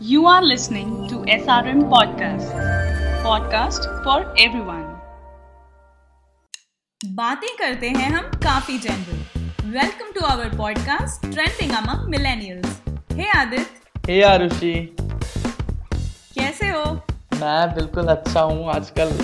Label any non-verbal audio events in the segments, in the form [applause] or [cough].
You are listening to SRM Podcast, podcast for everyone. बातें करते हैं हम काफ़ी general welcome to our podcast trending among millennials hey Aditya hey Arushi कैसे हो? मैं बिल्कुल अच्छा हूँ। आजकल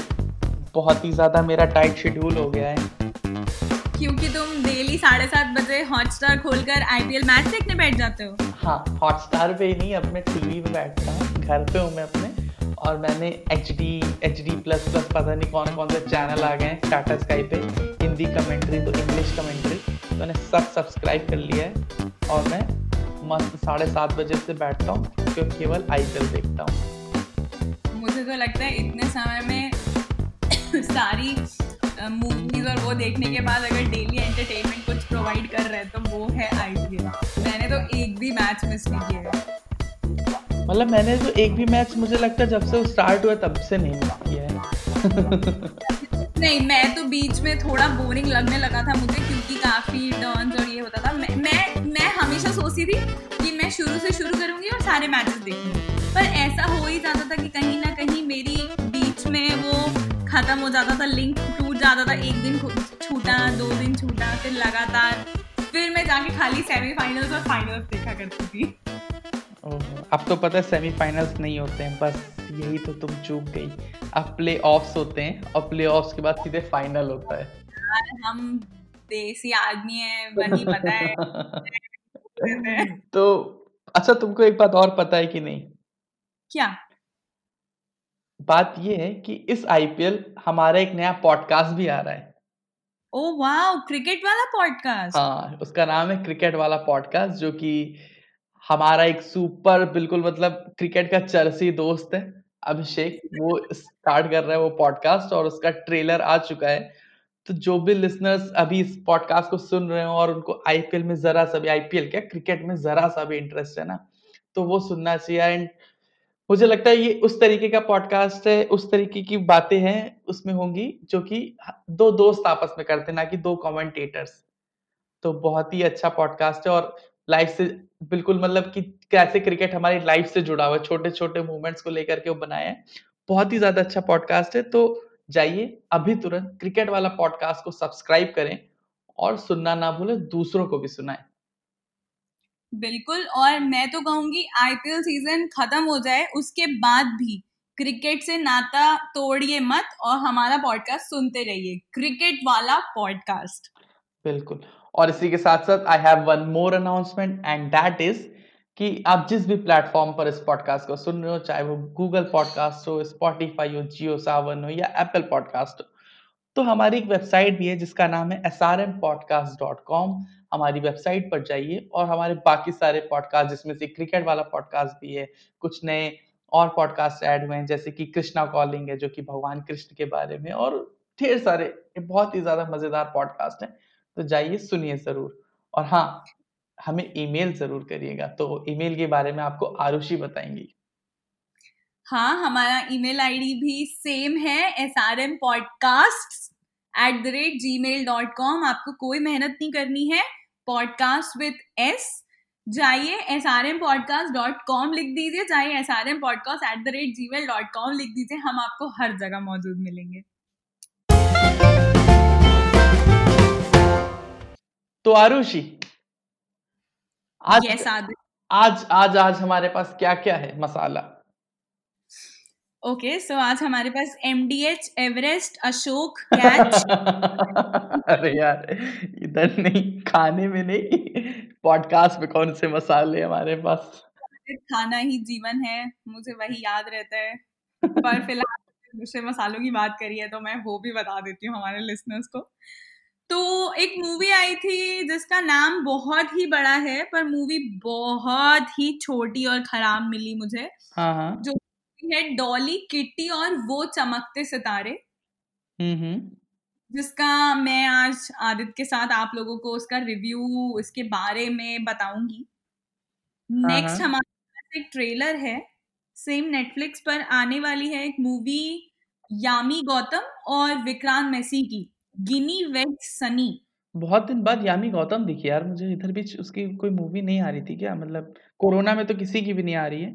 बहुत ही ज़्यादा मेरा टाइट शेड्यूल हो गया है। क्योंकि तुम डेली साढ़े सात बजे हॉटस्टार खोलकर आईपीएल मैच देखने बैठ जाते हो। हाँ हॉटस्टार पे ही नहीं अपने टीवी पे बैठता हूँ। घर पे हूँ मैं अपने। और मैंने H D H D plus plus पता नहीं कौन कौन से चैनल आ गए हैं टाटा स्काई पे हिंदी कमेंट्री तो इंग्लिश कमेंट्री तो मैंने सब सब्सक्राइब कर लिया है और मैं मस्त साढ़े सात बजे से बैठता हूँ क्योंकि केवल आई पी देखता हूँ। मुझे तो लगता है इतने समय में [coughs] सारी मूवीज़ और वो देखने के बाद अगर डेली एंटरटेनमेंट कुछ प्रोवाइड कर रहे हैं तो वो है आईपीएल मैंने तो एक भी मैच मिस नहीं किया है। मतलब मैंने तो एक भी मैच मुझे लगता है जब से वो स्टार्ट हुआ तब से नहीं मिस किया है। नहीं मैं तो बीच में थोड़ा बोरिंग लगने लगा था मुझे क्योंकि काफ़ी टर्न्स और ये होता था। मैं मैं, मैं हमेशा सोचती थी कि मैं शुरू से शुरू करूँगी और सारे मैचेस देखूँगी। पर ऐसा हो ही जाता था कि कहीं ना कहीं मेरी बीच में वो खत्म हो जाता था लिंक जाता था एक दिन छूटा दो दिन छूटा फिर लगातार। फिर मैं जाके खाली सेमीफाइनल्स और फाइनल्स देखा करती थी। अब तो पता है सेमीफाइनल्स नहीं होते हैं बस यही तो तुम चूक गई। अब प्ले ऑफ्स होते हैं और प्ले ऑफ्स के बाद सीधे फाइनल होता है। यार हम देसी आदमी है वही पता है। [laughs] तो अच्छा तुमको एक बात और पता है कि नहीं? क्या? बात ये है कि इस आईपीएल हमारा एक नया पॉडकास्ट भी आ रहा है। ओ वाओ क्रिकेट वाला पॉडकास्ट हाँ उसका नाम है क्रिकेट वाला पॉडकास्ट जो कि हमारा एक सुपर बिल्कुल मतलब क्रिकेट का चरसी दोस्त है अभिषेक। [laughs] वो स्टार्ट कर रहा है वो पॉडकास्ट और उसका ट्रेलर आ चुका है। तो जो भी लिसनर्स अभी इस पॉडकास्ट को सुन रहे हो और उनको आईपीएल में जरा सा भी आईपीएल क्या? क्रिकेट में जरा सा भी इंटरेस्ट है ना तो वो सुनना चाहिए। एंड मुझे लगता है ये उस तरीके का पॉडकास्ट है, उस तरीके की बातें हैं उसमें होंगी जो कि दो दोस्त आपस में करते ना कि दो कमेंटेटर्स तो बहुत ही अच्छा पॉडकास्ट है और लाइफ से बिल्कुल मतलब कि कैसे क्रिकेट हमारी लाइफ से जुड़ा हुआ है छोटे छोटे मूवमेंट्स को लेकर के वो बनाया है। बहुत ही ज़्यादा अच्छा पॉडकास्ट है तो जाइए अभी तुरंत क्रिकेट वाला पॉडकास्ट को सब्सक्राइब करें और सुनना ना भूलें, दूसरों को भी सुनाएँ। बिल्कुल, और मैं तो कहूँगी आईपीएल सीज़न खत्म हो जाए, उसके बाद भी क्रिकेट से नाता तोड़िए मत और हमारा पॉडकास्ट सुनते रहिए। क्रिकेट वाला पॉडकास्ट बिल्कुल, और इसी के साथ साथ I have one more announcement and that is कि आप जिस भी प्लेटफॉर्म पर इस पॉडकास्ट को सुन रहे हो, चाहे वो गूगल पॉडकास्ट हो स्पॉटिफाई हो जियो सावन हो या एप्पल पॉडकास्ट हो तो हमारी एक वेबसाइट भी है जिसका नाम है S R M podcast dot com हमारी वेबसाइट पर जाइए और हमारे बाकी सारे पॉडकास्ट जिसमें से क्रिकेट वाला पॉडकास्ट भी है, कुछ नए और पॉडकास्ट ऐड हुए हैं, जैसे कि कृष्णा कॉलिंग है, जो कि भगवान कृष्ण के बारे में, और ढेर सारे बहुत ही ज़्यादा मज़ेदार पॉडकास्ट हैं। तो जाइए, सुनिए ज़रूर। और हाँ हमें ईमेल ज़रूर करिएगा। तो ईमेल के बारे में आपको आरुषि बताएँगी। हाँ हमारा ईमेल आईडी भी सेम है S R M podcast at the rate Gmail dot com आपको कोई मेहनत नहीं करनी है। पॉडकास्ट विथ एस जाइए S R M podcast dot com लिख दीजिए जाइए S R M podcast at the rate Gmail dot com लिख दीजिए हम आपको हर जगह मौजूद मिलेंगे। तो आरुषि आज yes, आज आज आज हमारे पास क्या क्या है masala? Okay okay, so so आज हमारे पास एमडीएच एवरेस्ट अशोक कैच अरे यार इधर नहीं खाने में नहीं। पॉडकास्ट में कौन से मसाले हमारे पास? खाना ही जीवन है मुझे वही याद रहता है। पर फ़िलहाल दूसरे मसालों की बात करी है तो मैं वो भी बता देती हूँ हमारे लिसनर्स को। तो एक मूवी आई थी जिसका नाम बहुत ही बड़ा है पर मूवी बहुत ही छोटी और खराब मिली मुझे। हाँ हाँ। जो है डॉली किट्टी और वो चमकते सितारे। हम्म। जिसका मैं आज आदित्य के साथ आप लोगों को उसका रिव्यू इसके बारे में बताऊँगी। नेक्स्ट हाँ। हमारे पास एक ट्रेलर है। सेम नेटफ्लिक्स पर आने वाली है एक मूवी यामी गौतम और विक्रांत मैसी की गिनी वेज सनी। बहुत दिन बाद यामी गौतम दिखी यार मुझे इधर बीच उसकी कोई मूवी नहीं आ रही थी क्या? मतलब कोरोना में तो किसी की भी नहीं आ रही है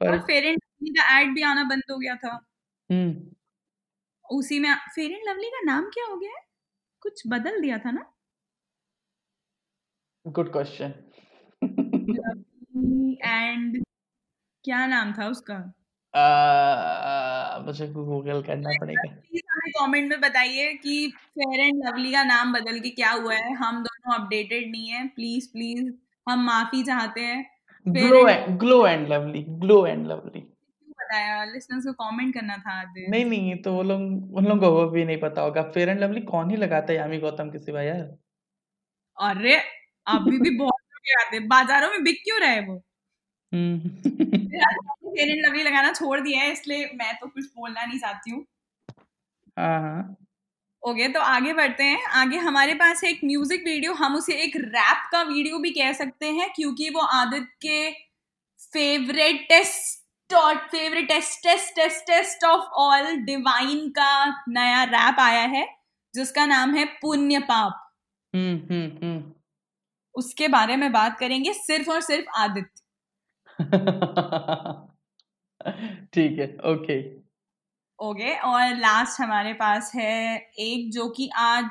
पर और एंड का एड भी आना बंद हो गया था। हम्म। उसी में फेयर एंड लवली का नाम क्या हो गया है? कुछ बदल दिया था ना? गुड क्वेश्चन एंड क्या नाम था उसका? uh, मुझे गूगल करना पड़ेगा। प्लीज़ हमें कमेंट में बताइए कि फेयर एंड लवली का नाम बदल के क्या हुआ है। हम दोनों अपडेटेड नहीं है। प्लीज़ प्लीज़ हम माफ़ी चाहते हैं। Glow and- Glow and Lovely Glow and Lovely बताया लिसनर्स को कमेंट करना था आज। नहीं नहीं तो वो लोग उन लोगों को भी नहीं पता होगा। फेयर एंड लवली कौन ही लगाता है यामी गौतम के सिवा यार? अरे अभी भी बहुत लोग आते हैं। बाजारों में बिक क्यों रहे वो? हम्म। फेयर एंड लवली लगाना छोड़ दिया है इसलिए मैं तो कुछ बोलना नहीं चाहती हूँ। हाँ हाँ। ओके तो आगे बढ़ते हैं। आगे हमारे पास है एक म्यूज़िक वीडियो हम उसे एक रैप का वीडियो भी कह सकते हैं क्योंकि वो आदित्य के फेवरेट टेस्ट और favourite taste taste taste taste of all Divine का नया रैप आया है जिसका नाम है पुण्य पाप। हम्म हम्म हम्म। उसके बारे में बात करेंगे सिर्फ़ और सिर्फ़ आदित्य। [laughs] ठीक है ओके ओके और लास्ट हमारे पास है एक जो कि आज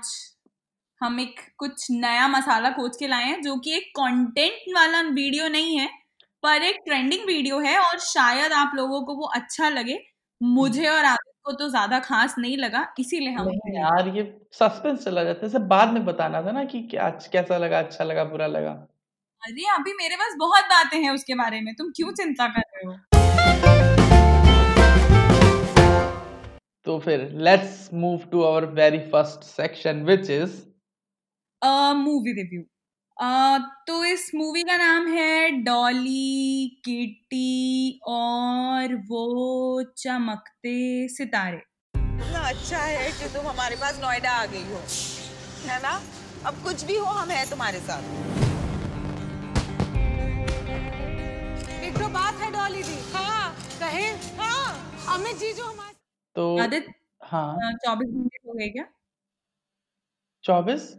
हम एक कुछ नया मसाला खोज के लाए हैं जो कि एक कंटेंट वाला वीडियो नहीं है पर एक ट्रेंडिंग वीडियो है और शायद आप लोगों को वो अच्छा लगे। मुझे और आदित्य को तो ज़्यादा खास नहीं लगा इसीलिए हम यार ये सस्पेंस चला जाता है। बाद में बताना था ना कि क्या कैसा लगा अच्छा लगा बुरा लगा। अरे अभी मेरे पास बहुत बातें हैं उसके बारे में तुम क्यों चिंता कर रहे हो? तो फिर let's move to our very first section which is movie review तो इस मूवी का नाम है डॉली किटी और वो चमकते सितारे। इतना अच्छा है कि तुम हमारे पास नोएडा आ गई हो है ना? अब कुछ भी हो हम हैं तुम्हारे साथ। एक तो बात है डॉली दी हाँ कहे। हाँ अमित जी जो हमारे तो आदित्य हाँ। चौबीस घंटे हो गए क्या? चौबीस?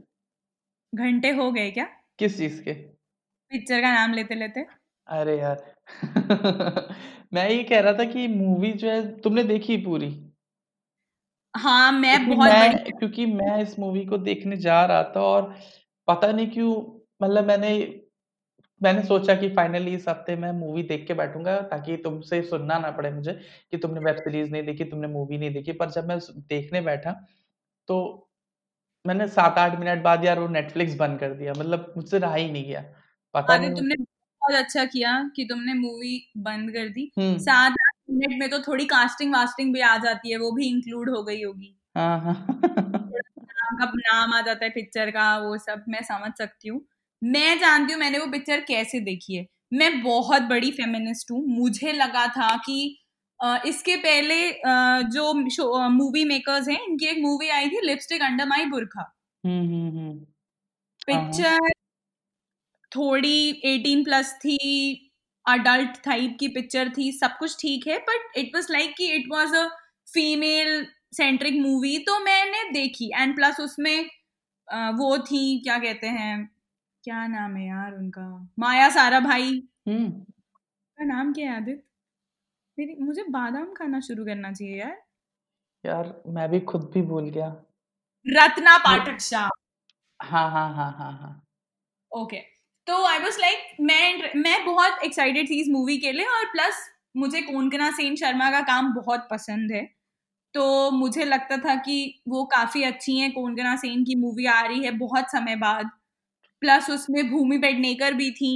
घंटे हो गए क्या? किस चीज़ के? पिक्चर का नाम लेते लेते। अरे यार। [laughs] मैं ये कह रहा था कि मूवी जो है तुमने देखी पूरी? हाँ मैं क्योंकि बहुत मैं बड़ी क्योंकि मैं इस मूवी को देखने जा रहा था और पता नहीं क्यों मतलब मैंने मैंने सोचा कि फाइनली इस हफ़्ते मैं मूवी देख के बैठूँगा ताकि तुमसे सुनना ना पड़े मुझे कि तुमने वेब सीरीज़ नहीं देखी तुमने मूवी नहीं देखी। पर जब मैं देखने बैठा तो मैंने सात आठ मिनट बाद यार वो नेटफ्लिक्स बंद कर दिया मतलब मुझसे रहा ही नहीं गया। पता नहीं तुमने बहुत अच्छा किया कि तुमने मूवी बंद कर दी। हम्म। सात आठ मिनट में तो थोड़ी कास्टिंग वास्टिंग भी आ जाती है वो भी इंक्लूड हो गई होगी। हाँ हाँ। नाम का नाम आ जाता है पिक्चर का वो सब मैं समझ सकती हूँ। मैं जानती हूँ मैंने वो पिक्चर कैसे देखी है। मैं बहुत बड़ी फेमिनिस्ट हूँ मुझे लगा था कि इसके पहले जो मूवी मेकर्स हैं इनकी एक मूवी आई थी lipstick under my Burkha. Picture थोड़ी 18 प्लस थी अडल्ट टाइप की पिक्चर थी सब कुछ ठीक है बट इट वॉज़ लाइक कि it was a female centric movie तो मैंने देखी। एंड प्लस उसमें वो थी क्या कहते हैं क्या नाम है यार उनका? माया सारा भाई हम्म। का नाम क्या है आदित्य? मेरी मुझे बादाम खाना शुरू करना चाहिए यार। यार मैं भी खुद भी भूल गया। रत्ना पाठक शाह। हाँ हाँ हाँ हाँ हाँ। ओके तो आई वॉज़ लाइक मैं मैं बहुत एक्साइटेड थी इस मूवी के लिए और प्लस मुझे कोनकना सेन शर्मा का काम बहुत पसंद है। तो मुझे लगता था कि वो काफ़ी अच्छी हैं कोनकना सेन की मूवी आ रही है बहुत समय बाद। प्लस उसमें भूमि पेडनेकर भी थी।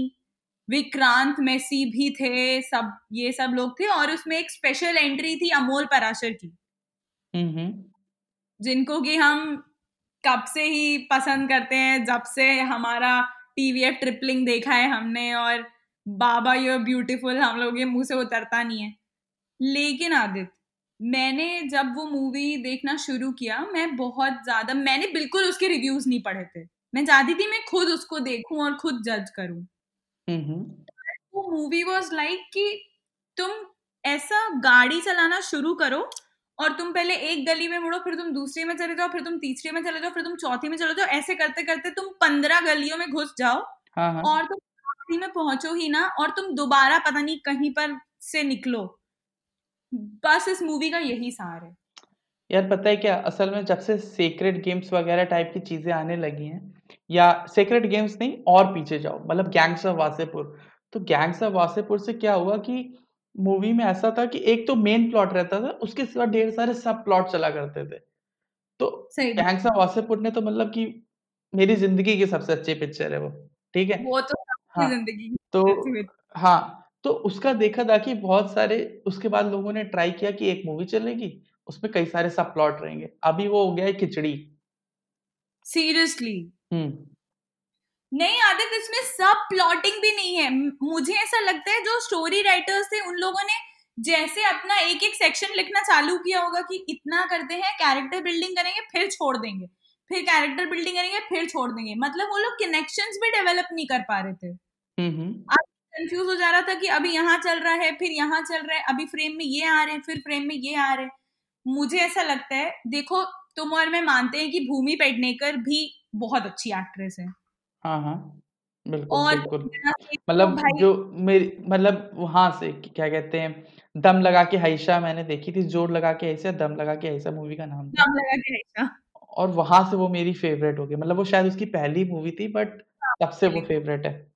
विक्रांत मेसी भी थे सब ये सब लोग थे और उसमें एक स्पेशल एंट्री थी अमोल पराशर की। जिनको कि हम कब से ही पसंद करते हैं जब से हमारा टीवीएफ ट्रिपलिंग देखा है हमने और बाबा यू ब्यूटीफुल हम लोग ये मुँह से उतरता नहीं है। लेकिन आदित्य मैंने जब वो मूवी देखना शुरू किया मैं बहुत ज़्यादा मैंने बिल्कुल उसके रिव्यूज़ नहीं पढ़े थे। मैं चाहती थी मैं खुद उसको देखूँ और खुद जज करूँ। वो मूवी वॉज़ लाइक कि तुम ऐसा गाड़ी चलाना शुरू करो और तुम पहले एक गली में मुड़ो फिर तुम दूसरी में चले जाओ फिर तुम तीसरी में चले जाओ फिर तुम चौथी में चले जाओ ऐसे करते करते तुम पंद्रह गलियों में घुस जाओ हाँ हाँ। और तुम आखिरी में पहुंचो ही ना और तुम दोबारा पता नहीं कहीं पर से निकलो। बस इस मूवी का यही सार है। यार पता है क्या? असल में जब से सीक्रेट गेम्स वगैरह टाइप की चीज़ें आने लगी हैं या सेक्रेट गेम्स नहीं और पीछे जाओ मतलब गैंग्स ऑफ़ वासेपुर तो गैंग्स ऑफ़ वासेपुर से क्या हुआ कि मूवी में ऐसा था कि एक तो मेन प्लॉट रहता था उसके सिवा ढेर सारे सब प्लॉट चला करते थे। तो गैंग्स ऑफ़ वासेपुर ने तो मतलब कि मेरी ज़िंदगी की सबसे अच्छी पिक्चर है वो ठीक है? वो तो हाँ, ज़िंदगी तो हाँ तो उसका देखा था कि बहुत सारे उसके बाद लोगों ने ट्राई किया कि एक मूवी चलेगी उसमें कई सारे सब प्लॉट रहेंगे। अभी वो हो गया है खिचड़ी। सीरियसली हम्म। नहीं आदित्य इसमें सब प्लॉटिंग भी नहीं है। मुझे ऐसा लगता है जो स्टोरी राइटर्स थे उन लोगों ने जैसे अपना एक एक सेक्शन लिखना चालू किया होगा कि इतना करते हैं कैरेक्टर बिल्डिंग करेंगे फिर छोड़ देंगे। फिर कैरेक्टर बिल्डिंग करेंगे फिर छोड़ देंगे। मतलब वो लोग कनेक्शंस भी डेवलप नहीं कर पा रहे थे। हम्म हम्म। कंफ्यूज हो जा रहा था कि अभी यहाँ चल रहा है फिर यहाँ चल रहा है अभी फ्रेम में ये आ रहे हैं फिर फ्रेम में ये आ रहे हैं। मुझे ऐसा लगता है देखो तुम और मैं मानते हैं कि भूमि पेडनेकर भी बहुत अच्छी एक्ट्रेस है। हाँ हाँ। बिल्कुल और बिल्कुल। तो मतलब जो मेरी मतलब वहाँ से क्या कहते हैं दम लगा के हाइशा मैंने देखी थी ज़ोर लगा के ऐसा दम लगा के ऐसा मूवी का नाम नाम लगा के हमेशा और वहाँ से वो मेरी फेवरेट हो गई। मतलब वो शायद उसकी पहली मूवी थी बट तब से वो फेवरेट है।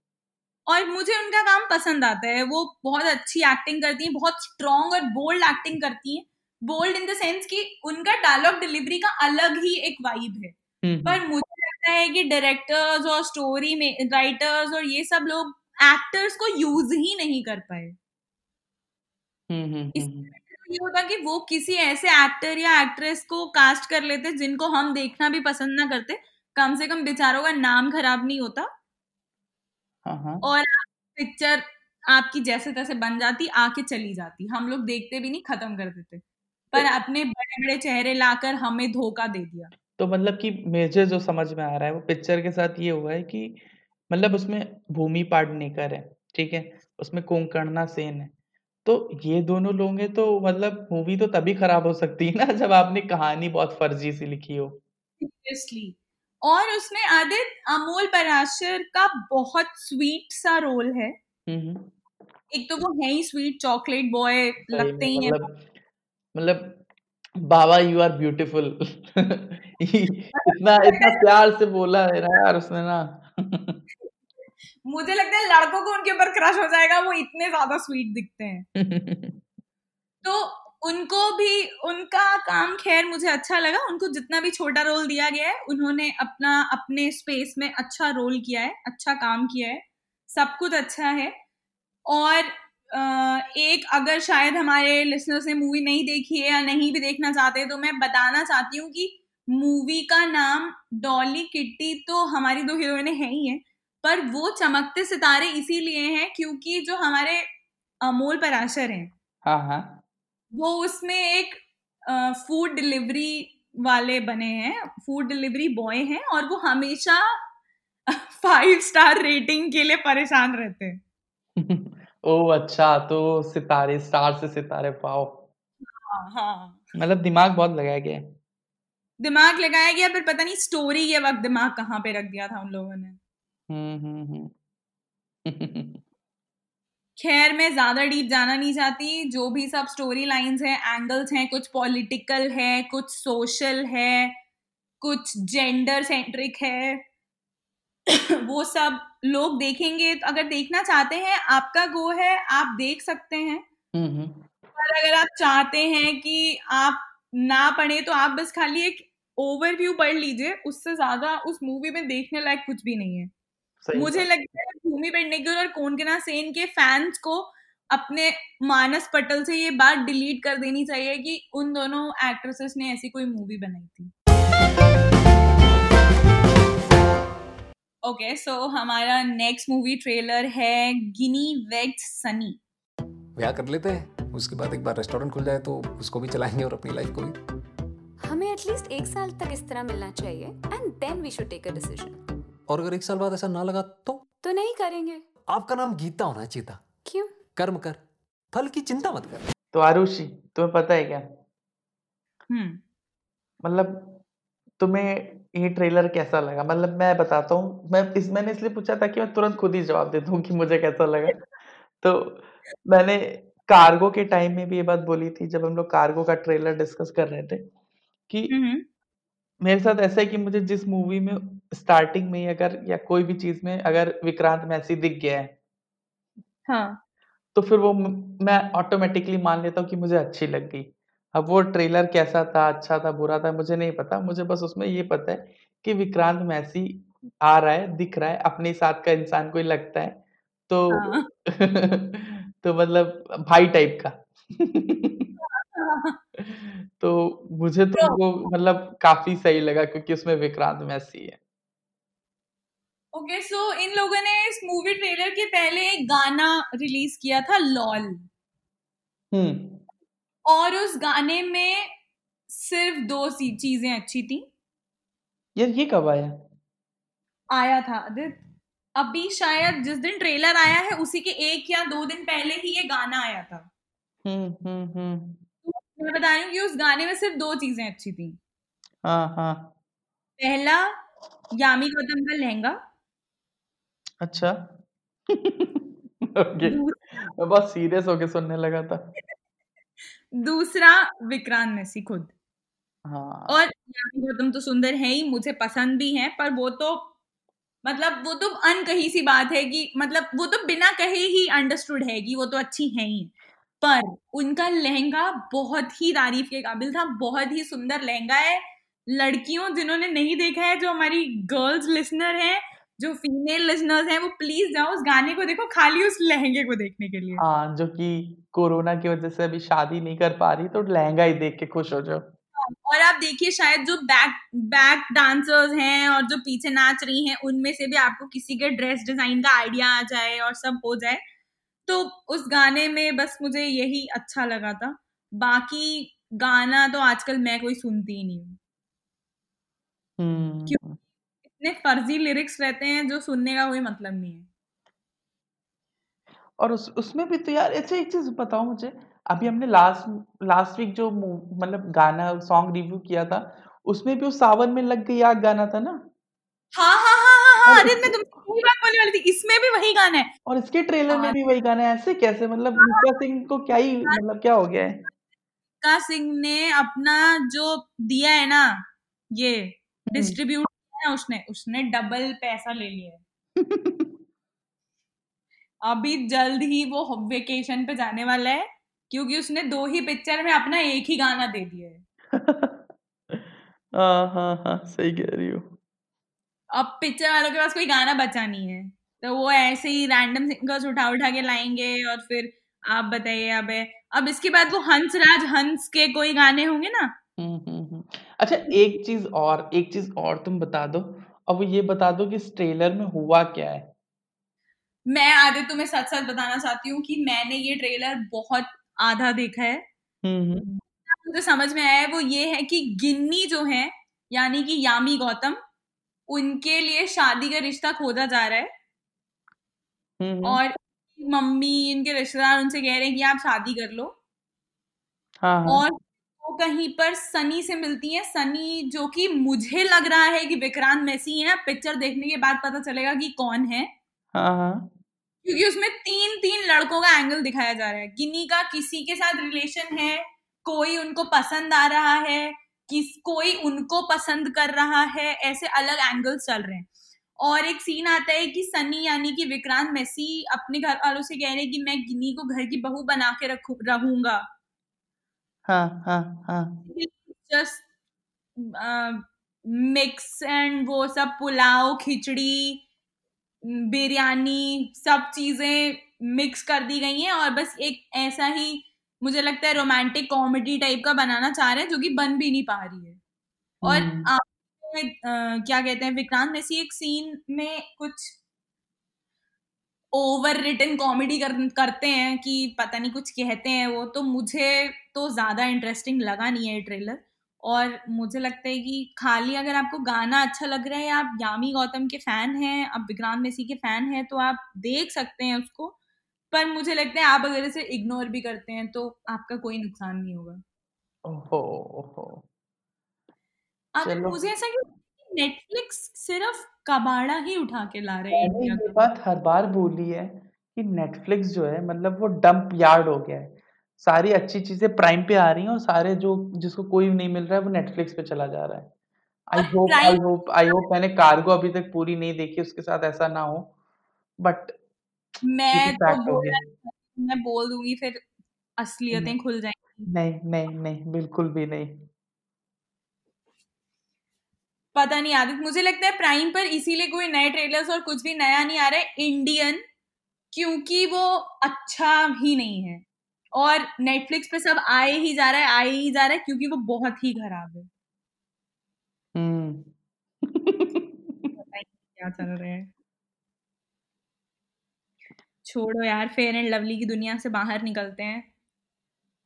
और मुझे उनका काम पसंद आता है। वो बहुत अच्छी एक्टिंग करती हैं बहुत स्ट्रॉन्ग और बोल्ड एक्टिंग करती हैं। बोल्ड इन द सेंस कि उनका डायलॉग डिलीवरी का अलग ही एक वाइब है। हम्म। पर मुझे लगता है कि डायरेक्टर्स और स्टोरी में राइटर्स और ये सब लोग एक्टर्स को यूज़ ही नहीं कर पाए। हम्म हम्म हम्म, ये होता कि वो किसी ऐसे एक्टर या एक्ट्रेस को कास्ट कर लेते जिनको हम देखना भी पसंद ना करते। कम से कम बेचारों का नाम खराब नहीं होता। हाँ हाँ। और पिक्चर आपकी जैसे तैसे बन जाती आके चली जाती। हम लोग देखते भी नहीं खत्म कर देते। पर अपने बड़े बड़े चेहरे लाकर हमें धोखा दे दिया। तो मतलब कि मुझे जो समझ में आ रहा है वो पिक्चर के साथ ये हुआ है कि मतलब उसमें भूमि पाडनेकर है ठीक है? उसमें कोंकणना सेन है। तो ये दोनों लोग हैं तो मतलब मूवी तो तभी खराब हो सकती है ना [laughs] जब आपने कहानी बहुत फर्जी सी लिखी हो। सीरियसली और उसमें आदित अमोल पराशर का बहुत स्वीट सा रोल है। हम्म हम्म, एक तो वो है ही स्वीट चॉकलेट बॉय लगते ही है। मतलब मतलब बाबा यू आर ब्यूटीफुल इतना इतना प्यार से बोला है ना यार उसने ना। मुझे लगता है लड़कों को उनके ऊपर क्रश हो जाएगा वो इतने ज़्यादा स्वीट दिखते हैं। [laughs] तो उनको भी उनका काम खैर मुझे अच्छा लगा। उनको जितना भी छोटा रोल दिया गया है उन्होंने अपना अपने स्पेस में अच्छा रोल किया है अच्छा काम किया है सब कुछ अच्छा है। और एक अगर शायद हमारे लिसनर्स ने मूवी नहीं देखी है या नहीं भी देखना चाहते तो मैं बताना चाहती हूँ कि मूवी का नाम डॉली किट्टी तो हमारी दो हीरोइनें है ही है पर वो चमकते सितारे इसीलिए हैं क्योंकि जो हमारे अमोल पराशर हैं हाँ हाँ। वो उसमें एक फ़ूड डिलीवरी वाले बने हैं फ़ूड डिलीवरी बॉय हैं और वो हमेशा फाइव स्टार रेटिंग के लिए परेशान रहते हैं। [laughs] ओ अच्छा तो सितारे स्टार से सितारे पाओ हाँ हाँ। मतलब दिमाग बहुत लगाया गया है। दिमाग लगाया गया पर पता नहीं स्टोरी के वक्त दिमाग कहाँ पे रख दिया था उन लोगों ने। हम्म हम्म हम्म। [laughs] खैर मैं ज़्यादा डीप जाना नहीं चाहती। जो भी सब स्टोरी लाइंस हैं एंगल्स हैं कुछ पॉलिटिकल है कुछ सोशल है कुछ जेंडर सेंट्रिक है [coughs] वो सब लोग देखेंगे तो अगर देखना चाहते हैं आपका गो है आप देख सकते हैं। हम्म, हम्म। पर अगर आप चाहते हैं कि आप ना पढ़े तो आप बस खाली एक ओवरव्यू पढ़ लीजिए उससे ज़्यादा उस मूवी में देखने लायक कुछ भी नहीं है। मुझे लगता है भूमि पेडनेकर और कोनकना सेन के फैंस को अपने मानस पटल से ये बात डिलीट कर देनी चाहिए कि उन दोनों एक्ट्रेसेस ने ऐसी कोई मूवी बनाई थी। ओके सो हमारा नेक्स्ट मूवी ट्रेलर है गिनी वेग्स सनी ब्याह कर लेते हैं। उसके बाद एक बार रेस्टोरेंट खुल जाए तो उसको भी चलाएँगे और अपनी लाइफ को भी। हमें एटलीस्ट एक साल तक इस तरह मिलना चाहिए and then we should take a decision और अगर एक साल बाद ऐसा ना लगा तो? तो नहीं करेंगे। आपका नाम गीता होना चाहिए था। क्यों? कर्म कर। फल की चिंता मत कर। तो आरुषि तुम्हें पता है क्या? हम्म। मतलब तुम्हें ये ट्रेलर कैसा लगा? मतलब मैं बताता हूँ मैं इस मैंने इसलिए पूछा था कि मैं तुरंत खुद ही जवाब दे दूँ कि मुझे कैसा लगा। तो मैंने कार्गो के टाइम में भी ये बात बोली थी जब हम लोग कार्गो का ट्रेलर डिस्कस कर रहे थे कि हम्म मेरे साथ ऐसा है कि मुझे जिस मूवी में स्टार्टिंग में ही अगर या कोई भी चीज़ में अगर विक्रांत मैसी दिख गया है हाँ। तो फिर वो म- मैं ऑटोमेटिकली मान लेता हूँ कि मुझे अच्छी लग गई। अब वो ट्रेलर कैसा था अच्छा था बुरा था मुझे नहीं पता। मुझे बस उसमें ये पता है कि विक्रांत मैसी आ रहा है दिख रहा है अपने साथ का इंसान कोई लगता है तो हाँ। [laughs] तो मतलब भाई टाइप का। [laughs] तो मुझे तो तो वो मतलब काफ़ी सही लगा क्योंकि उसमें विक्रांत मैसी है। ओके सो इन लोगों ने इस मूवी ट्रेलर के पहले एक गाना रिलीज़ किया था लॉल। हम्म। और उस गाने में सिर्फ़ दो सी चीज़ें अच्छी थी। यार ये कब आया? आया था आदित्य। अभी शायद जिस दिन ट्रेलर आया है उसी के एक या दो दिन पहले ही ये गाना आया था। हम्म हम्म हम्म। मैं बता रही हूँ कि उस गाने में सिर्फ़ दो चीज़ें अच्छी थी। हाँ हाँ। पहला यामी गौतम का लहंगा। अच्छा। [laughs] ओके मैं बहुत सीरियस होके सुनने लगा था। [laughs] दूसरा विक्रांत मैसी खुद। हाँ। और गौतम तो सुंदर है ही मुझे पसंद भी है पर वो तो मतलब वो तो अनकही सी बात है कि मतलब वो तो बिना कहे ही अंडरस्टूड है कि वो तो अच्छी है ही। पर उनका लहंगा बहुत ही तारीफ़ के काबिल था बहुत ही सुंदर लहंगा है। लड़कियों जिन्होंने नहीं देखा है जो हमारी गर्ल्स लिसनर हैं जो फीमेल लिसनर्स हैं वो प्लीज़ जाओ उस गाने को देखो खाली उस लहंगे को देखने के लिए। हाँ जो कि कोरोना की वजह से अभी शादी नहीं कर पा रही तो लहंगा ही देख के खुश हो जाओ। और आप देखिए शायद जो बैक बैक डांसर्स हैं और जो पीछे नाच रही हैं उनमें से भी आपको किसी के ड्रेस डिज़ाइन का आइडिया आ जाए और सब हो जाए। तो उस गाने में बस मुझे यही अच्छा लगा था। बाकी गाना तो आजकल मैं कोई सुनती ही नहीं हूँ। हम्म। इतने फर्जी लिरिक्स रहते हैं जो सुनने का कोई मतलब नहीं है। और उस उसमें भी तो यार अच्छा एक चीज़ बताओ मुझे। अभी हमने लास्ट लास्ट वीक जो मतलब गाना सॉन्ग रिव्यू किया था उसमें भी वो सावन में लग गई आग गाना था ना? हाँ हाँ हाँ हाँ हाँ अरे मैं तुमसे वही बात बोलने वाली थी इसमें भी वही गाना है। और इसके ट्रेलर में भी वही गाना है ऐसे कैसे? मतलब मिल्खा सिंह को क्या ही मतलब क्या हो गया है? का सिंह ने अपना जो दिया है ना ये हम्म। डिस्ट्रीब्यूट किया ना उसने उसने डबल पैसा ले लिया [laughs] अभी जल्द ही वो वेकेशन पे जाने वाला है क्योंकि उसने दो ही पिक्चर में अपना एक ही गाना दे दिया है। [laughs] हाँ हाँ हाँ सही कह रही हो। अब पिक्चर वालों के पास कोई गाना बचा नहीं है तो वो ऐसे ही रैंडम सिंगर्स उठा उठा के लाएँगे और फिर आप बताइए अब अब इसके बाद वो हंसराज हंस के कोई गाने होंगे ना? हम्म हम्म हम्म। अच्छा एक चीज़ और एक चीज़ और तुम बता दो। अब ये बता दो कि इस ट्रेलर में हुआ क्या है? मैं आदित्य तुम्हें सच सच बताना चाहती हूँ कि मैंने ये ट्रेलर बहुत आधा देखा है। हम्म मुझे समझ में आया है? वो ये है कि गिन्नी जो है यानी कि यामी गौतम उनके लिए शादी का रिश्ता खोजा जा रहा है। हम्म और मम्मी इनके रिश्तेदार उनसे कह रहे हैं कि आप शादी कर लो। हाँ हाँ। और कहीं पर सनी से मिलती है। सनी जो कि मुझे लग रहा है कि विक्रांत मैसी है। पिक्चर देखने के बाद पता चलेगा कि कौन है। हाँ हाँ। क्योंकि उसमें तीन तीन लड़कों का एंगल दिखाया जा रहा है। गिनी का किसी के साथ रिलेशन है कोई उनको पसंद आ रहा है किस कोई उनको पसंद कर रहा है ऐसे अलग एंगल्स चल रहे हैं। और एक सीन आता है कि सनी यानी कि विक्रांत मैसी अपने घर वालों से कह रहे हैं कि मैं गिनी को घर की बहू बना के रखू रहूँगा। हाँ हाँ हाँ। जस्ट मिक्स एंड वो सब पुलाव खिचड़ी बिरयानी सब चीज़ें मिक्स कर दी गई हैं और बस एक ऐसा ही मुझे लगता है रोमांटिक कॉमेडी टाइप का बनाना चाह रहे हैं जो कि बन भी नहीं पा रही है। और हम्म। आप अ, क्या कहते हैं विक्रांत मैसी एक सीन में कुछ ओवर रिटन कॉमेडी कर, करते हैं कि पता नहीं कुछ कहते हैं वो तो मुझे तो ज़्यादा इंटरेस्टिंग लगा नहीं है ये ट्रेलर और मुझे लगता है कि खाली अगर आपको गाना अच्छा लग रहा है या आप यामी गौतम के फ़ैन हैं आप विक्रांत मेसी के फ़ैन हैं तो आप देख सकते हैं उसको। पर मुझे लगता है आप अगर इसे इग्नोर भी करते हैं तो आपका कोई नुकसान नहीं होगा। ओहो ओहो। अगर मुझे ऐसा कि नेटफ्लिक्स सिर्फ़ कबाड़ा ही उठा के ला रहे हैं मैंने इंडिया ये का बात हर बार बोली है कि नेटफ्लिक्स जो है मतलब वो डंप यार्ड हो गया है। सारी अच्छी चीज़ें प्राइम पे आ रही हैं और सारे जो जिसको कोई नहीं मिल रहा है वो नेटफ्लिक्स पे चला जा रहा है। आई और hope I prime hope I hope मैंने कार्गो अभी तक पूरी नहीं देखी उसके साथ ऐसा ना हो। बट ये मैं तो फैक्ट हो बोल गया। मैं बोल दूँगी फिर असलियतें खुल जाएँगी। नहीं नहीं नहीं बिल्कुल भी नहीं। पता नहीं आदित्य मुझे लगता है प्राइम पर इसीलिए कोई नए ट्रेलर्स और कुछ भी नया नहीं आ रहा है। इंडियन क्योंकि वो अच्छा ही नहीं है। और नेटफ्लिक्स पे सब आए ही जा रहा है आए ही जा रहा है क्योंकि वो बहुत ही खराब है। हम्म। क्या चल रहा है। छोड़ो यार फेयर एंड लवली की दुनिया से बाहर निकलते हैं।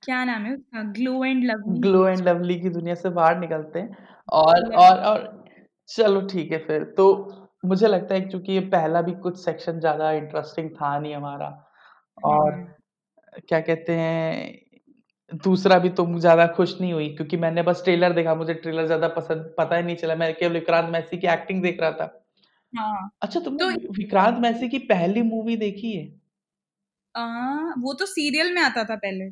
क्या नाम है उसका? Glow and Lovely Glow and Lovely की दुनिया से बाहर निकलते हैं। और और और चलो ठीक है फिर। तो मुझे लगता है क्योंकि ये पहला भी कुछ सेक्शन ज़्यादा इंटरेस्टिंग था नहीं हमारा और हाँ क्या कहते हैं दूसरा भी तुम ज़्यादा खुश नहीं हुई क्योंकि मैंने बस ट्रेलर देखा मुझे ट्रेलर ज़्यादा पसंद पता ही नहीं चला। मैं केवल विक्रांत मैसी की एक्टिंग देख रहा था। हाँ। अच्छा तुमने तो विक्रांत मैसी की पहली मूवी देखी है? आ, वो तो सीरियल में आता था पहले।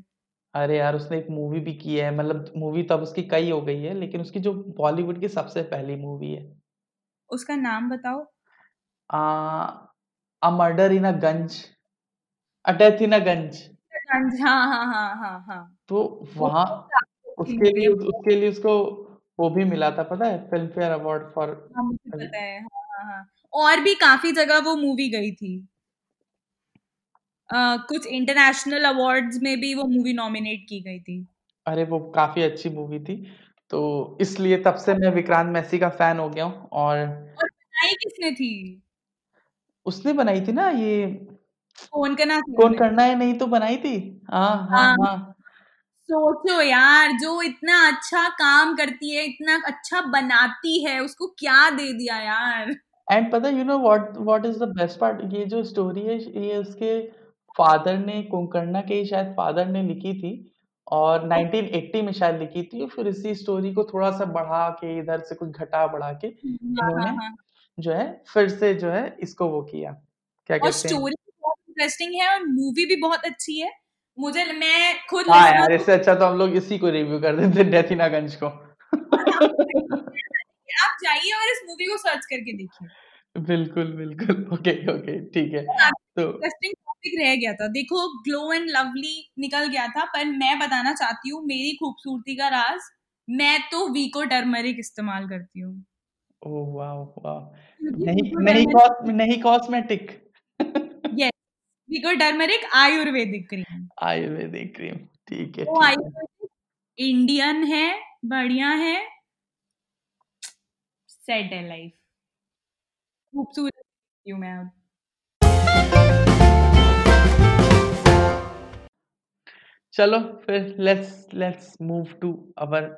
अरे यार उसने एक मूवी भी की है मतलब मूवी तो अब उसकी कई हो गई है लेकिन उसकी जो बॉलीवुड की सबसे पहली मूवी है। उसका नाम बताओ। आ, a murder in a Ganj a death in अ गंज हाँ हाँ हाँ हाँ हाँ। तो वहाँ तो उसके लिए उसके लिए उसको वो भी मिला था पता है? फ़िल्म फेयर अवार्ड फॉर हाँ मुझे पता है हाँ हाँ हाँ। और भी काफ़ी जगह वो मूवी गई थी। कुछ इंटरनेशनल अवार्ड्स में भी वो मूवी नॉमिनेट की गई थी। अरे वो काफ़ी अच्छी मूवी थी। तो इसलिए तब से मैं विक्रांत मैसी का फ़ैन हो गया हूँ और और बनाई किसने थी? उसने बनाई थी ना ये कौन करना कौन करना है नहीं तो बनाई थी। हाँ हाँ हाँ। हाँ। सोचो यार जो इतना अच्छा काम करती है इतना अच्छा बनाती है उसको क्या दे दिया यार। एंड पता you know what what is the best part ये जो स्टोरी है ये उसके फादर ने कुंकर्णा के ही शायद फादर ने लिखी थी और 1980 में शायद लिखी थी फिर इसी स्टोरी को थोड़ा सा बढ़ा के इधर से कुछ घटा बढ़ा के हाँ हाँ इन्होंने हाँ जो है फिर से जो है इसको वो किया। क्या कहते हैं? स्टोरी बहुत इंटरेस्टिंग है और मूवी भी बहुत अच्छी है। मुझे मैं खुद हाँ यार इससे अच्छा तो हम लोग इसी को रिव्यू कर देते डेथिनागंज को। [laughs] आप जाइए और इस मूवी को सर्च करके देखिए। बिल्कुल बिल्कुल। [laughs] ओके ओके ठीक है। तो इंटरेस्टिंग टॉपिक रह गया था। देखो ग्लो एंड लवली निकल गया था पर मैं बताना चाहती हूँ मेरी खूबसूरती का राज मैं तो वीको टर्मरिक इस्तेमाल करती हूँ। ओह वाह क्योंकि नहीं नहीं कॉस नहीं cosmetic yes Vicco turmeric ayurvedic cream ayurvedic cream ठीक है वो आयुर्वेदिक इंडियन है बढ़िया है सेट है लाइफ खूबसूरत हूँ मैं अब। चलो फिर let's let's move to our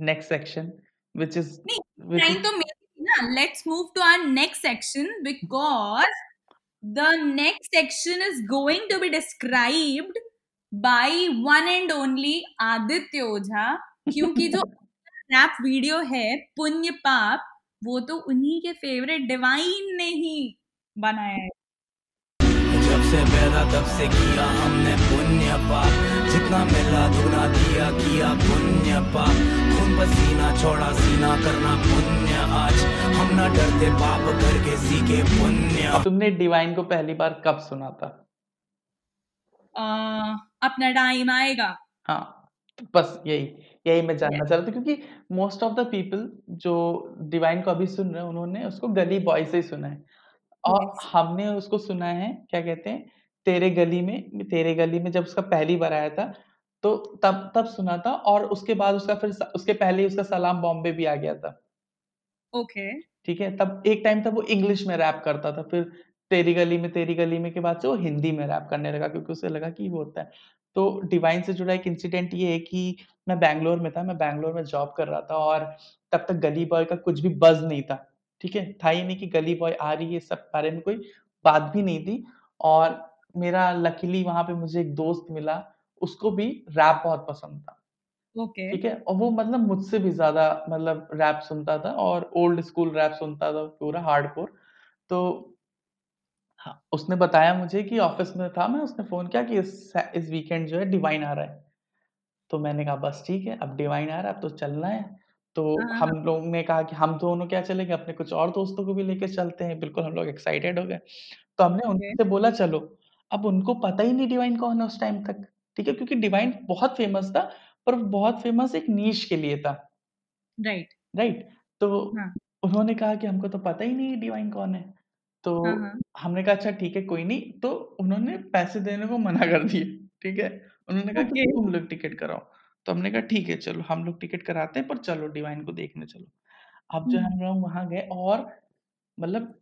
next section which is नहीं इज़ तो मेरी ना। Let's move to our next section because the next section is going to be described by one and only Aditya Ojha क्योंकि जो [laughs] rap video है पुण्य पाप वो तो उन्हीं के फेवरेट डिवाइन ने ही बनाया है। जब से पैदा तब से किया हमने पुण्य पाप। जितना मिला दुगना दिया किया पुण्य पाप। खून पसीना छोड़ा सीना करना पुण्य आज। हम ना डरते पाप करके सीखे पुण्य। तुमने डिवाइन को पहली बार कब सुना था? अह, अपना टाइम आएगा। हाँ। बस यही यही मैं जानना चाह रहा था क्योंकि मोस्ट ऑफ़ द पीपल जो डिवाइन को अभी सुन रहे हैं उन्होंने उसको गली बॉय से ही सुना है। और Yes. हमने उसको सुना है क्या कहते हैं तेरे गली में तेरे गली में जब उसका पहली बार आया था तो तब तब सुना था और उसके बाद उसका फिर उसके पहले ही उसका सलाम बॉम्बे भी आ गया था। ओके ठीक है तब एक टाइम तक वो इंग्लिश में रैप करता था फिर तेरी गली में तेरी गली में के बाद से वो हिंदी में रैप करने लगा क्योंकि उसे लगा कि वो होता है। तो डिवाइन से जुड़ा एक इंसिडेंट ये है कि मैं बैंगलोर में था मैं बैंगलोर में जॉब कर रहा था और तब तक गली बॉय का कुछ भी बज नहीं था ठीक है? था ही नहीं कि गली बॉय आ रही है सब बारे में कोई बात भी नहीं थी और मेरा लकीली वहाँ पे मुझे एक दोस्त मिला उसको भी रैप बहुत पसंद था ओके। ठीक है? और वो मतलब मुझसे भी ज़्यादा मतलब रैप सुनता था और ओल्ड स्कूल रैप सुनता था पूरा हार्डकोर तो हाँ, उसने बताया मुझे कि ऑफ़िस में था मैं उसने फ़ोन किया कि इस इस वीकेंड जो है डिवाइन आ रहा है। तो मैंने कहा बस ठीक है अब डिवाइन आ रहा है अब तो चलना है। तो हाँ, हम हाँ। लोग ने कहा कि हम दोनों क्या चलेंगे अपने कुछ और दोस्तों को भी लेके चलते हैं बिल्कुल हम लोग एक्साइटेड हो गए। तो हमने उनसे बोला चलो अब उनको पता ही नहीं डिवाइन कौन है उस टाइम तक। ठीक है क्योंकि डिवाइन बहुत फ़ेमस था पर बहुत फ़ेमस एक नीश के लिए था। राइट राइट तो हाँ। उन्होंने कहा कि हमको तो पता ही नहीं डिवाइन कौन है। तो हाँ हाँ। हमने कहा अच्छा ठीक है कोई नहीं। तो उन्होंने पैसे देने को मना कर दिए ठीक है? उन्होंने कहा कि ओके। तुम लोग टिकट कराओ। तो हमने कहा ठीक है चलो हम लोग टिकट कराते हैं पर चलो डिवाइन को देखने चलो। अब जो है हम्म, हम लोग वहाँ गए और मतलब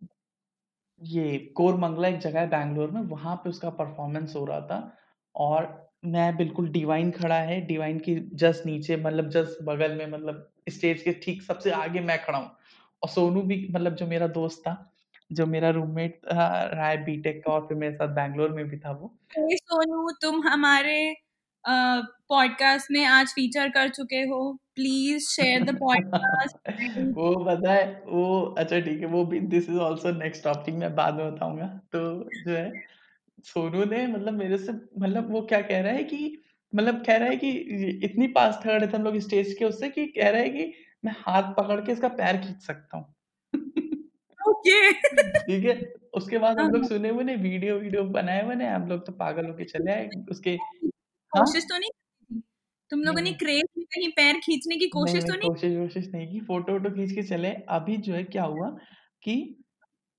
ये कोरमंगला एक जगह है बैंगलोर में वहाँ पे उसका परफॉर्मेंस हो रहा था और मैं बिल्कुल डिवाइन खड़ा है डिवाइन की जस्ट नीचे मतलब जस्ट बगल में मतलब स्टेज के ठीक सबसे आगे मैं खड़ा हूँ। और सोनू भी मतलब जो मेरा दोस्त था जो मेरा रूममेट रहा है बीटेक का और फिर मेरे साथ बैंगलोर में भी था वो। हे सोनू तुम हमारे पॉडकास्ट में आज फीचर कर चुके हो। प्लीज़ शेयर द पॉडकास्ट वो पता है वो अच्छा ठीक है वो भी this is also next topic मैं बाद में बताऊँगा। तो जो है सोनू ने मतलब मेरे से मतलब वो क्या कह रहा है कि मतलब कह रहा है कि इतनी पास खड़े थे हम लोग स्टेज के उससे कि कह रहा है कि मैं हाथ पकड़ के इसका पैर खींच सकता हूँ। ओके। ठीक है? उसके बाद हम लोग हाँ। सुने हुए वीडियो वीडियो बनाए हुए हम लोग तो पागल होके चले आए उसके हाँ? कोशिश तो नहीं तुम लोगों नहीं ने क्रेज में कहीं पैर खींचने की कोशिश तो नहीं कोशिश वोशिश नहीं की फ़ोटो वोटो खींच के चले। अभी जो है क्या हुआ कि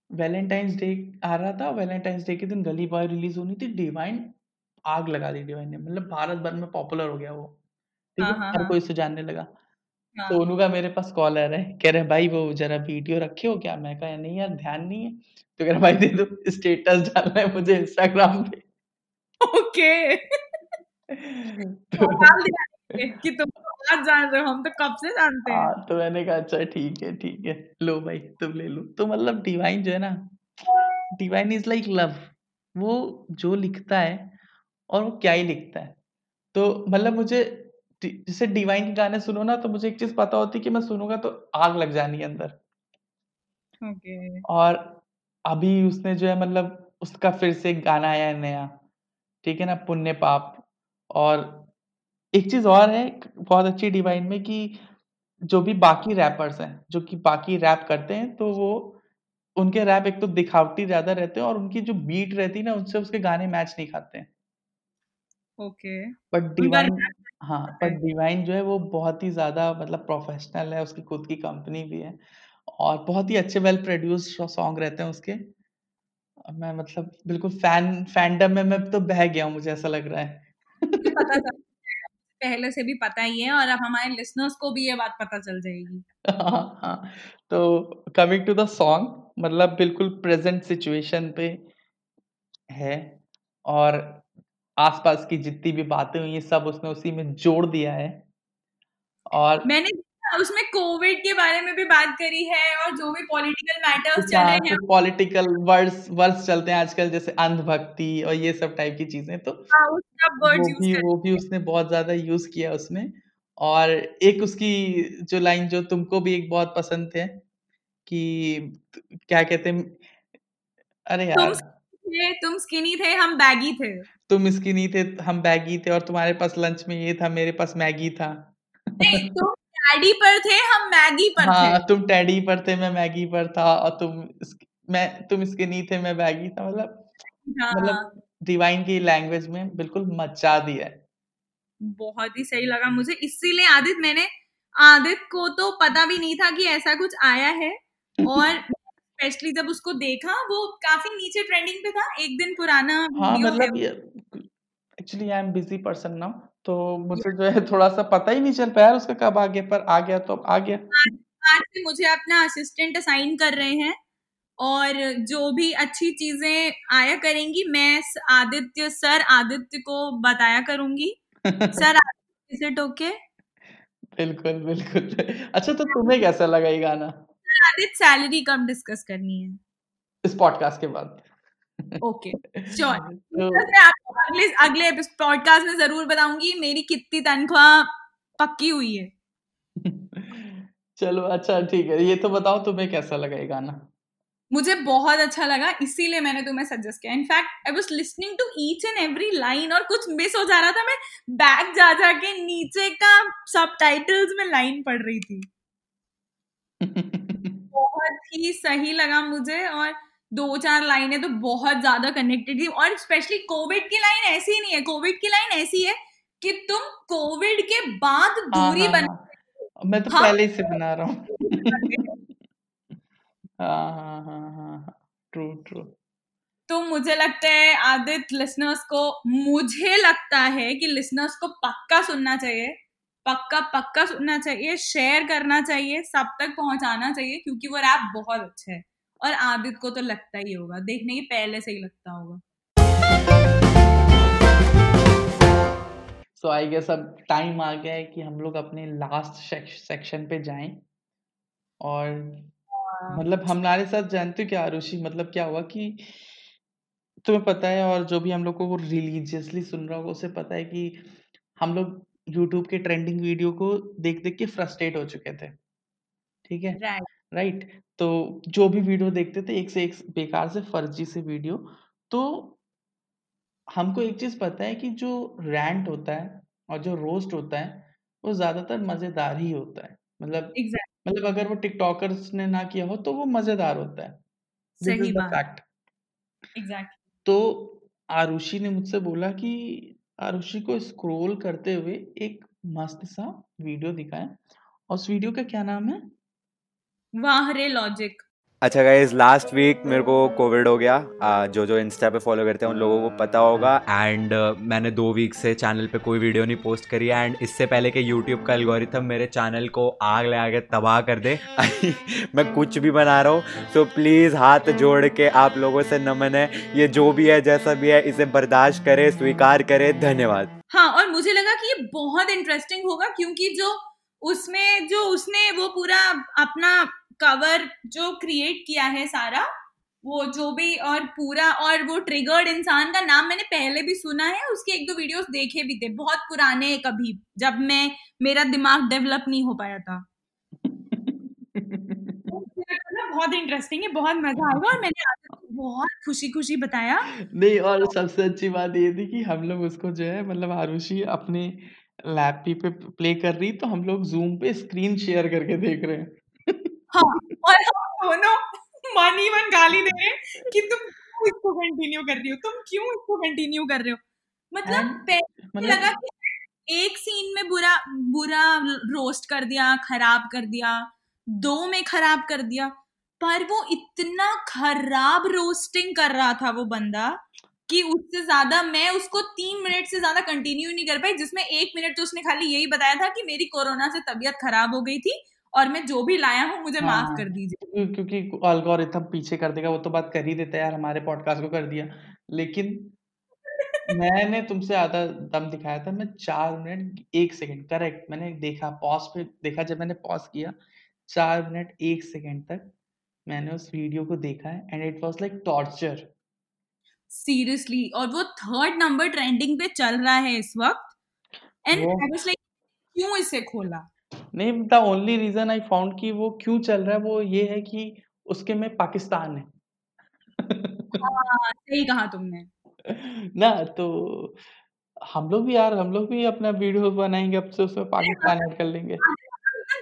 वैलेंटाइंस डे आ रहा था वैलेंटाइंस डे के दिन गली बॉय रिलीज़ होनी थी डिवाइन आग लगा दी डिवाइन ने। मतलब भारत भर में पॉपुलर हो गया वो। ठीक हाँ? है हाँ हर हाँ। कोई उसे जानने लगा। हाँ। सोनू का मेरे पास कॉल आ रहा है कह रहे भाई वो जरा वीडियो रखे हो क्या? मैं कहा नहीं यार ध्यान नहीं है। तो कह रहा भाई दे दो स्टेटस डालना है मुझे इंस्टाग्राम पे। ओके। तो डाल दिया कि तुम तो आज जान रहे हो हम तो कब से जानते हैं। हाँ तो मैंने कहा अच्छा ठीक है ठीक है लो भाई तुम ले लो। तो मतलब डिवाइन जो है ना डिवाइन इज़ लाइक लव वो जो लिखता है और वो क्या ही लिखता है। तो मतलब मुझे जैसे डिवाइन के गाने सुनो ना तो मुझे एक चीज़ पता होती कि मैं सुनूँगा तो आग लग जानी है अंदर। ओके। और अभी उसने जो है मतलब उसका फिर से एक गाना आया है नया ठीक है ना पुण्य पाप। और एक चीज़ और है बहुत अच्छी डिवाइन में कि जो भी बाकी रैपर्स हैं जो कि बाकी रैप करते हैं तो वो उनके रैप एक तो दिखावटी ज़्यादा रहते हैं और उनकी जो बीट रहती है ना उससे उसके गाने मैच नहीं खाते हैं। ओके। बट डिवाइन हाँ है पर डिवाइन जो है वो बहुत ही ज़्यादा मतलब प्रोफेशनल है उसकी खुद की कंपनी भी है और बहुत ही अच्छे वेल प्रोड्यूस्ड सॉन्ग रहते हैं उसके। मैं मतलब बिल्कुल फ़ैन फैंडम में मैं तो बह गया हूँ मुझे ऐसा लग रहा है। मुझे पता चल जाएगा पहले से भी पता ही है और अब हमारे लिसनर्स को भी ये बात पता चल जाएगी। हाँ [laughs] हाँ तो कमिंग टू द सॉन्ग मतलब बिल्कुल प्रेजेंट सिचुएशन पे है और आसपास की जितनी भी बातें हुई सब उसने उसी में जोड़ दिया है। और मैंने उसमें कोविड के बारे में भी बात करी है और जो भी पॉलिटिकल मैटर्स चल हाँ, रहे हैं। पॉलिटिकल वर्ड्स वर्ड्स चलते हैं आजकल जैसे अंधभक्ति और ये सब टाइप की चीज़ें तो हाँ, वो भी वो भी उसने बहुत ज़्यादा यूज़ किया उसमें। और एक उसकी जो लाइन जो तुमको भी एक बहुत पसंद थे कि क्या कहते हैं अरे यार तुम स्किनी थे हम बैगी थे। तुम स्किनी थे हम बैगी थे और तुम्हारे पास लंच में ये था मेरे पास मैगी था। नहीं तुम डैडी पर थे हम मैगी पर हाँ, थे तुम टैडी पर थे मैं मैगी पर था और तुम मैं तुम स्किनी थे मैं बैगी था मतलब हाँ। मतलब डिवाइन की लैंग्वेज में बिल्कुल मचा दिया है। बहुत ही सही लगा मुझे। इसीलिए आदित्य मैंने आदित्य को तो पता भी नहीं था कि ऐसा कुछ आया है और [laughs] स्पेशली जब उसको देखा वो काफ़ी नीचे ट्रेंडिंग पे था एक दिन पुराना हाँ मतलब actually I am busy person now तो मुझे जो है थोड़ा सा पता ही नहीं चल पाया उसका कब आ गया पर आ गया तो अब आ गया। आज से मुझे अपना असिस्टेंट असाइन कर रहे हैं और जो भी अच्छी चीज़ें आया करेंगी मैं आदित्य सर आदित्य को बताया करूँगी। [laughs] सर इज़ इट ओके बिल्कुल बिल्कुल। अच्छा तो तुम्हें कैसा लगा ये गाना? आदित्य सैलरी कम डिस्कस करनी है। इस पॉडकास्ट के बाद। ओके श्योर [laughs] तो मैं आपको अगले अगले पॉडकास्ट में ज़रूर बताऊँगी मेरी कितनी तनख्वाह पक्की हुई है। चलो अच्छा ठीक है। ये तो बताओ तुम्हें कैसा लगा ये गाना? मुझे बहुत अच्छा लगा इसीलिए मैंने तुम्हें सजेस्ट किया। In fact I was listening to each and every line और कुछ मिस हो जा रहा था मैं बैक जा जा के नीचे का सब में लाइन पढ़ रही थी। [laughs] बहुत ही सही लगा मुझे और दो चार लाइनें तो बहुत ज़्यादा कनेक्टेड थी और स्पेशली कोविड की लाइन ऐसी ही नहीं है कोविड की लाइन ऐसी है कि तुम कोविड के बाद हाँ दूरी हाँ बना हाँ। मैं तो हाँ। पहले से बना रहा हूँ। [laughs] हाँ हाँ हाँ हाँ ट्रू ट्रू तो मुझे लगता है आदित्य लिसनर्स को मुझे लगता है कि लिसनर्स को पक्का सुनना चाहिए पक्का पक्का सुनना चाहिए शेयर करना चाहिए सब तक पहुंचाना चाहिए क्योंकि वो रैप बहुत अच्छा है। और आदित को तो लगता ही होगा देखने के पहले से ही लगता होगा। सो आई गेस अब टाइम आ गया है कि हम लोग अपने लास्ट सेक्शन पे जाएँ। और मतलब हमारे साथ जानते हो क्या आरुषि मतलब क्या हुआ कि तुम्हें पता है और जो भी हम लोग को रिलीजियसली सुन रहा होगा उसे पता है कि हम लोग यूट्यूब के ट्रेंडिंग वीडियो को देख देख के फ्रस्ट्रेट हो चुके थे। ठीक है? राइट राइट तो जो भी वीडियो देखते थे एक से एक बेकार से फर्जी से वीडियो तो हमको एक चीज़ पता है कि जो रैंट होता है और जो रोस्ट होता है वो ज़्यादातर मज़ेदार ही होता है। मतलब एग्जैक्ट मतलब अगर वो टिकटॉकर्स ने ना किया हो तो वो मज़ेदार होता है। दिस सही इज़ द बात। फैक्ट एग्जैक्ट तो आरुषि ने मुझसे बोला कि आरुषि को स्क्रॉल करते हुए एक मस्त सा वीडियो दिखाया और उस वीडियो का क्या नाम है? वाह रे लॉजिक अच्छा गाइज़ लास्ट वीक मेरे को कोविड हो गया। आ, जो जो इंस्टा पे फॉलो करते हैं उन लोगों को पता होगा। एंड मैंने दो वीक से चैनल पे कोई वीडियो नहीं पोस्ट करी। एंड इससे पहले कि यूट्यूब का एल्गोरिथम मेरे चैनल को आग लगा के तबाह कर दे [laughs] मैं कुछ भी बना रहा हूँ। सो प्लीज़ हाथ जोड़ के आप लोगों से नमन है। ये जो भी है जैसा भी है इसे बर्दाश्त करे स्वीकार करे। धन्यवाद। हाँ और मुझे लगा कि ये बहुत इंटरेस्टिंग होगा क्योंकि जो उसमें जो उसने वो पूरा अपना कवर जो क्रिएट किया है सारा वो जो भी और पूरा और वो ट्रिगर्ड इंसान का नाम मैंने पहले भी सुना है उसके एक दो वीडियोस देखे भी थे बहुत पुराने कभी जब मैं मेरा दिमाग डेवलप नहीं हो पाया था। [laughs] बहुत इंटरेस्टिंग है बहुत मज़ा आएगा और मैंने बहुत खुशी खुशी बताया। नहीं और सबसे अच्छी बात ये थी कि हम लोग उसको जो है मतलब आरुषि अपने लैपटॉप पे प्ले कर रही तो हम लोग जूम पे स्क्रीन शेयर करके देख रहे हैं। हाँ और हम दोनों मन ही मन गाली दे रहे हैं कि तुम क्यों इसको कंटिन्यू कर रही हो? तुम क्यों इसको कंटिन्यू कर रहे हो? मतलब पहले मतलब लगा कि एक सीन में बुरा बुरा रोस्ट कर दिया खराब कर दिया दो में खराब कर दिया पर वो इतना खराब रोस्टिंग कर रहा था वो बंदा कि उससे ज़्यादा मैं उसको तीन मिनट से ज़्यादा कंटिन्यू नहीं कर पाई जिसमें एक मिनट तो उसने खाली यही बताया था कि मेरी कोरोना से तबीयत खराब हो गई थी और मैं जो भी लाया हूँ मुझे हाँ, माफ़ कर दीजिए। क्योंकि क्योंकि अल्गोरिथम पीछे कर देगा वो तो बात कर ही देता है यार हमारे पॉडकास्ट को कर दिया। लेकिन [laughs] मैंने तुमसे आधा दम दिखाया था मैं चार मिनट एक सेकंड करेक्ट मैंने देखा पॉज पे देखा जब मैंने पॉज किया चार मिनट एक सेकंड तक मैंने उस वीडियो को देखा है and it was like torture seriously और वो थर्ड नंबर ट्रेंडिंग पे चल रहा है इस वक्त। एंड आई वाज लाइक क्यों इसे खोला? नहीं the only reason I found कि वो क्यों चल रहा है वो ये है कि उसके में पाकिस्तान है। हाँ सही कहा तुमने। [laughs] ना तो हम लोग भी यार हम लोग भी अपना वीडियो बनाएँगे अब से उसमें पाकिस्तान ऐड कर लेंगे।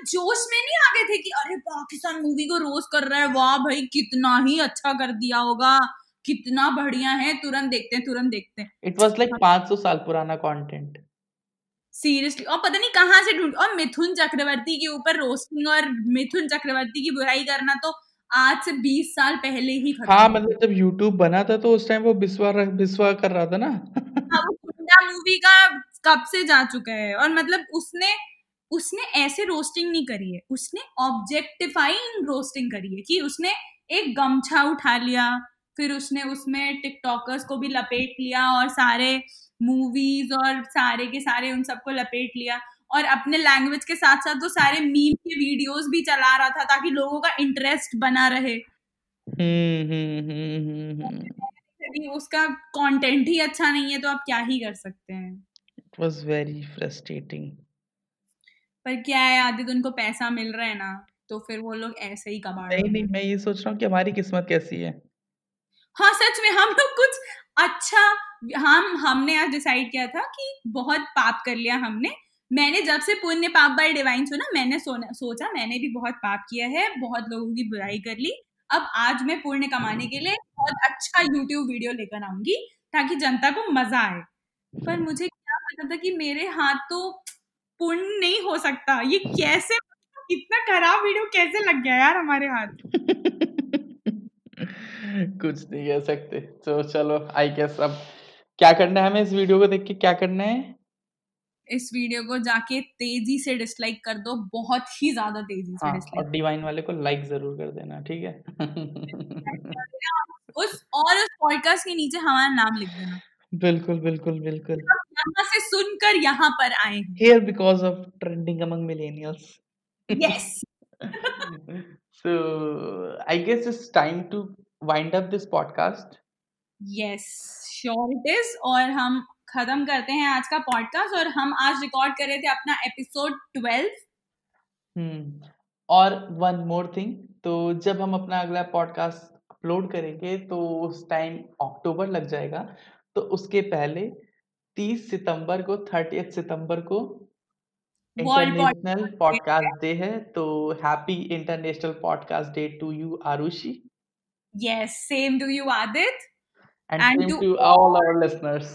जोश में नहीं आ गए थे कि अरे पाकिस्तान मूवी को रोज कर रहा है वाह भाई कितना ही अच्छा कर दिया होगा कितना बढ़िया है तुरंत देखते हैं तुरंत देखते हैं। इट वाज लाइक 500 साल पुराना कंटेंट सीरियसली। और पता नहीं कहाँ से ढूंढ और मिथुन चक्रवर्ती के ऊपर रोस्टिंग और मिथुन चक्रवर्ती की बुराई करना तो आज से 20 साल पहले ही खत्म हाँ मतलब जब यूट्यूब बना था तो उस टाइम वो बिस्वा रख- बिस्वा कर रहा था ना? [laughs] हाँ वो गुंडा मूवी का कब से जा चुका है? और मतलब उसने उसने ऐसे रोस्टिंग नहीं करी है। उसने ऑब्जेक्टिफाइंग रोस्टिंग करी है कि उसने एक गमछा उठा लिया फिर उसने उसमें टिकटॉकर्स को भी लपेट लिया और सारे मूवीज़ और सारे के सारे उन सबको लपेट लिया। और अपने लैंग्वेज के साथ साथ वो सारे मीम के वीडियोस भी चला रहा था ताकि लोगों का इंटरेस्ट बना रहे। हम्म हम्म हम्म हम्म हम्म। यदि उसका कंटेंट ही अच्छा नहीं है तो आप क्या ही कर सकते हैं। इट वाज वेरी फ्रस्ट्रेटिंग पर क्या है आदित्य उनको पैसा मिल रहा है ना तो फिर वो लोग ऐसे ही कमा नहीं नहीं मैं ये सोच रहा हूँ कि हमारी किस्मत कैसी है? हाँ सच में हम लोग कुछ अच्छा हम, हमने आज डिसाइड किया था कि बहुत पाप कर लिया हमने। मैंने जब से पुण्य पाप बाय डिवाइन सुना, मैंने सोचा, मैंने भी बहुत पाप किया है, बहुत लोगों की बुराई कर ली। अब आज मैं पुण्य कमाने के लिए बहुत अच्छा यूट्यूब वीडियो लेकर आऊँगी ताकि जनता को मज़ा आए। पर मुझे क्या पता था कि मेरे हाथ तो पुण्य नहीं हो सकता। ये कैसे, इतना खराब वीडियो कैसे लग गया यार हमारे हाथ? [laughs] कुछ नहीं कह सकते। तो चलो आई गेस अब क्या करना है हमें इस वीडियो को देख के? क्या करना है? इस वीडियो को जाके तेज़ी से डिसलाइक कर दो बहुत ही ज़्यादा तेज़ी से हाँ और डिवाइन वाले को लाइक ज़रूर कर देना ठीक है? [laughs] उस और उस पॉडकास्ट के नीचे हमारा नाम लिख देना। बिल्कुल बिल्कुल बिल्कुल। यहाँ से सुनकर यहाँ पर आए हैं। Because of trending trending among millennials. Yes [laughs] so i guess it's time to wind up this podcast. Yes sure it is और हम खत्म करते हैं आज का पॉडकास्ट और हम आज रिकॉर्ड कर रहे थे अपना एपिसोड ट्वेल्व हम्म और वन मोर थिंग तो जब हम अपना अगला पॉडकास्ट अपलोड करेंगे तो उस टाइम अक्टूबर लग जाएगा। तो उसके पहले 30 सितंबर को 30 सितंबर को इंटरनेशनल पॉडकास्ट डे है तो happy international podcast day to you Arushi yes same to you Aditya and, And to to all our listeners.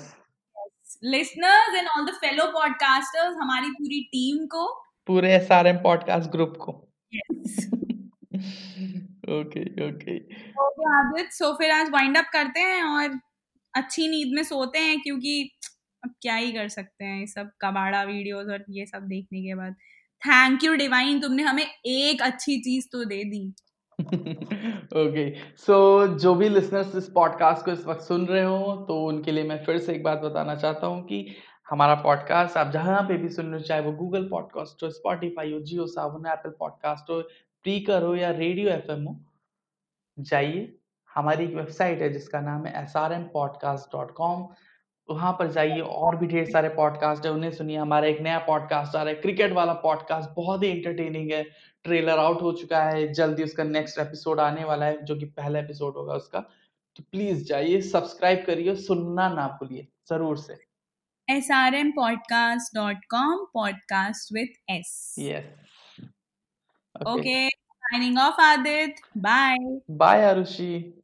Listeners and all the fellow podcasters हमारी पूरी टीम को। पूरे एसआरएम पॉडकास्ट ग्रुप को। Yes okay okay okay Aditya so फिर आज wind up करते हैं और अच्छी नींद में सोते हैं क्योंकि अब क्या ही कर सकते हैं। सब कबाड़ा वीडियोस और ये सब देखने के बाद। थैंक यू डिवाइन तुमने हमें एक अच्छी चीज़ तो दे दी। [laughs] ओके सो जो भी लिसनर्स इस पॉडकास्ट को इस वक्त सुन रहे हो तो उनके लिए मैं फिर से एक बात बताना चाहता हूँ कि हमारा पॉडकास्ट आप जहाँ पे भी सुन रहे हो, चाहे वो गूगल पॉडकास्ट हो स्पॉटिफाई हो जियो सावन एप्पल पॉडकास्ट हो प्रीकर हो या रेडियो एफएम हो, जाइए। हमारी एक वेबसाइट है जिसका नाम है S R M podcast dot com वहाँ पर जाइए, और भी ढेर सारे पॉडकास्ट है, उन्हें सुनिए। हमारा एक नया पॉडकास्ट आ रहा है, क्रिकेट वाला पॉडकास्ट बहुत ही इंटरटेनिंग है। ट्रेलर आउट हो चुका है जल्दी उसका नेक्स्ट एपिसोड आने वाला है जो कि पहला एपिसोड होगा उसका। तो प्लीज़ जाइए सब्सक्राइब करिए सुनना ना भूलिए ज़रूर से। S R M podcast dot com podcast with S yes okay signing off Aditya bye bye Arushi